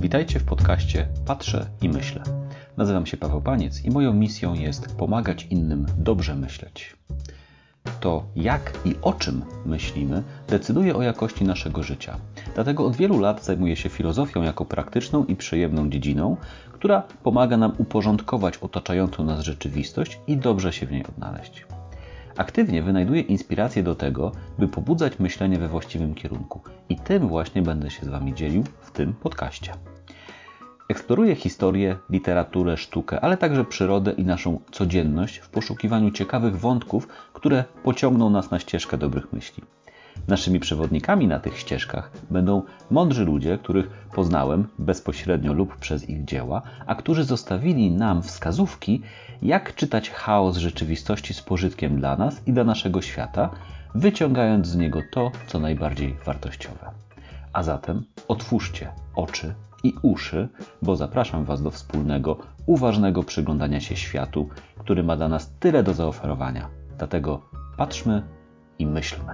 Witajcie w podcaście Patrzę i Myślę. Nazywam się Paweł Paniec i moją misją jest pomagać innym dobrze myśleć. To jak i o czym myślimy decyduje o jakości naszego życia. Dlatego od wielu lat zajmuję się filozofią jako praktyczną i przyjemną dziedziną, która pomaga nam uporządkować otaczającą nas rzeczywistość i dobrze się w niej odnaleźć. Aktywnie wynajduję inspirację do tego, by pobudzać myślenie we właściwym kierunku. I tym właśnie będę się z Wami dzielił w tym podcaście. Eksploruję historię, literaturę, sztukę, ale także przyrodę i naszą codzienność w poszukiwaniu ciekawych wątków, które pociągną nas na ścieżkę dobrych myśli. Naszymi przewodnikami na tych ścieżkach będą mądrzy ludzie, których poznałem bezpośrednio lub przez ich dzieła, a którzy zostawili nam wskazówki, jak czytać chaos rzeczywistości z pożytkiem dla nas i dla naszego świata, wyciągając z niego to, co najbardziej wartościowe. A zatem otwórzcie oczy i uszy, bo zapraszam Was do wspólnego, uważnego przyglądania się światu, który ma dla nas tyle do zaoferowania. Dlatego patrzmy i myślmy.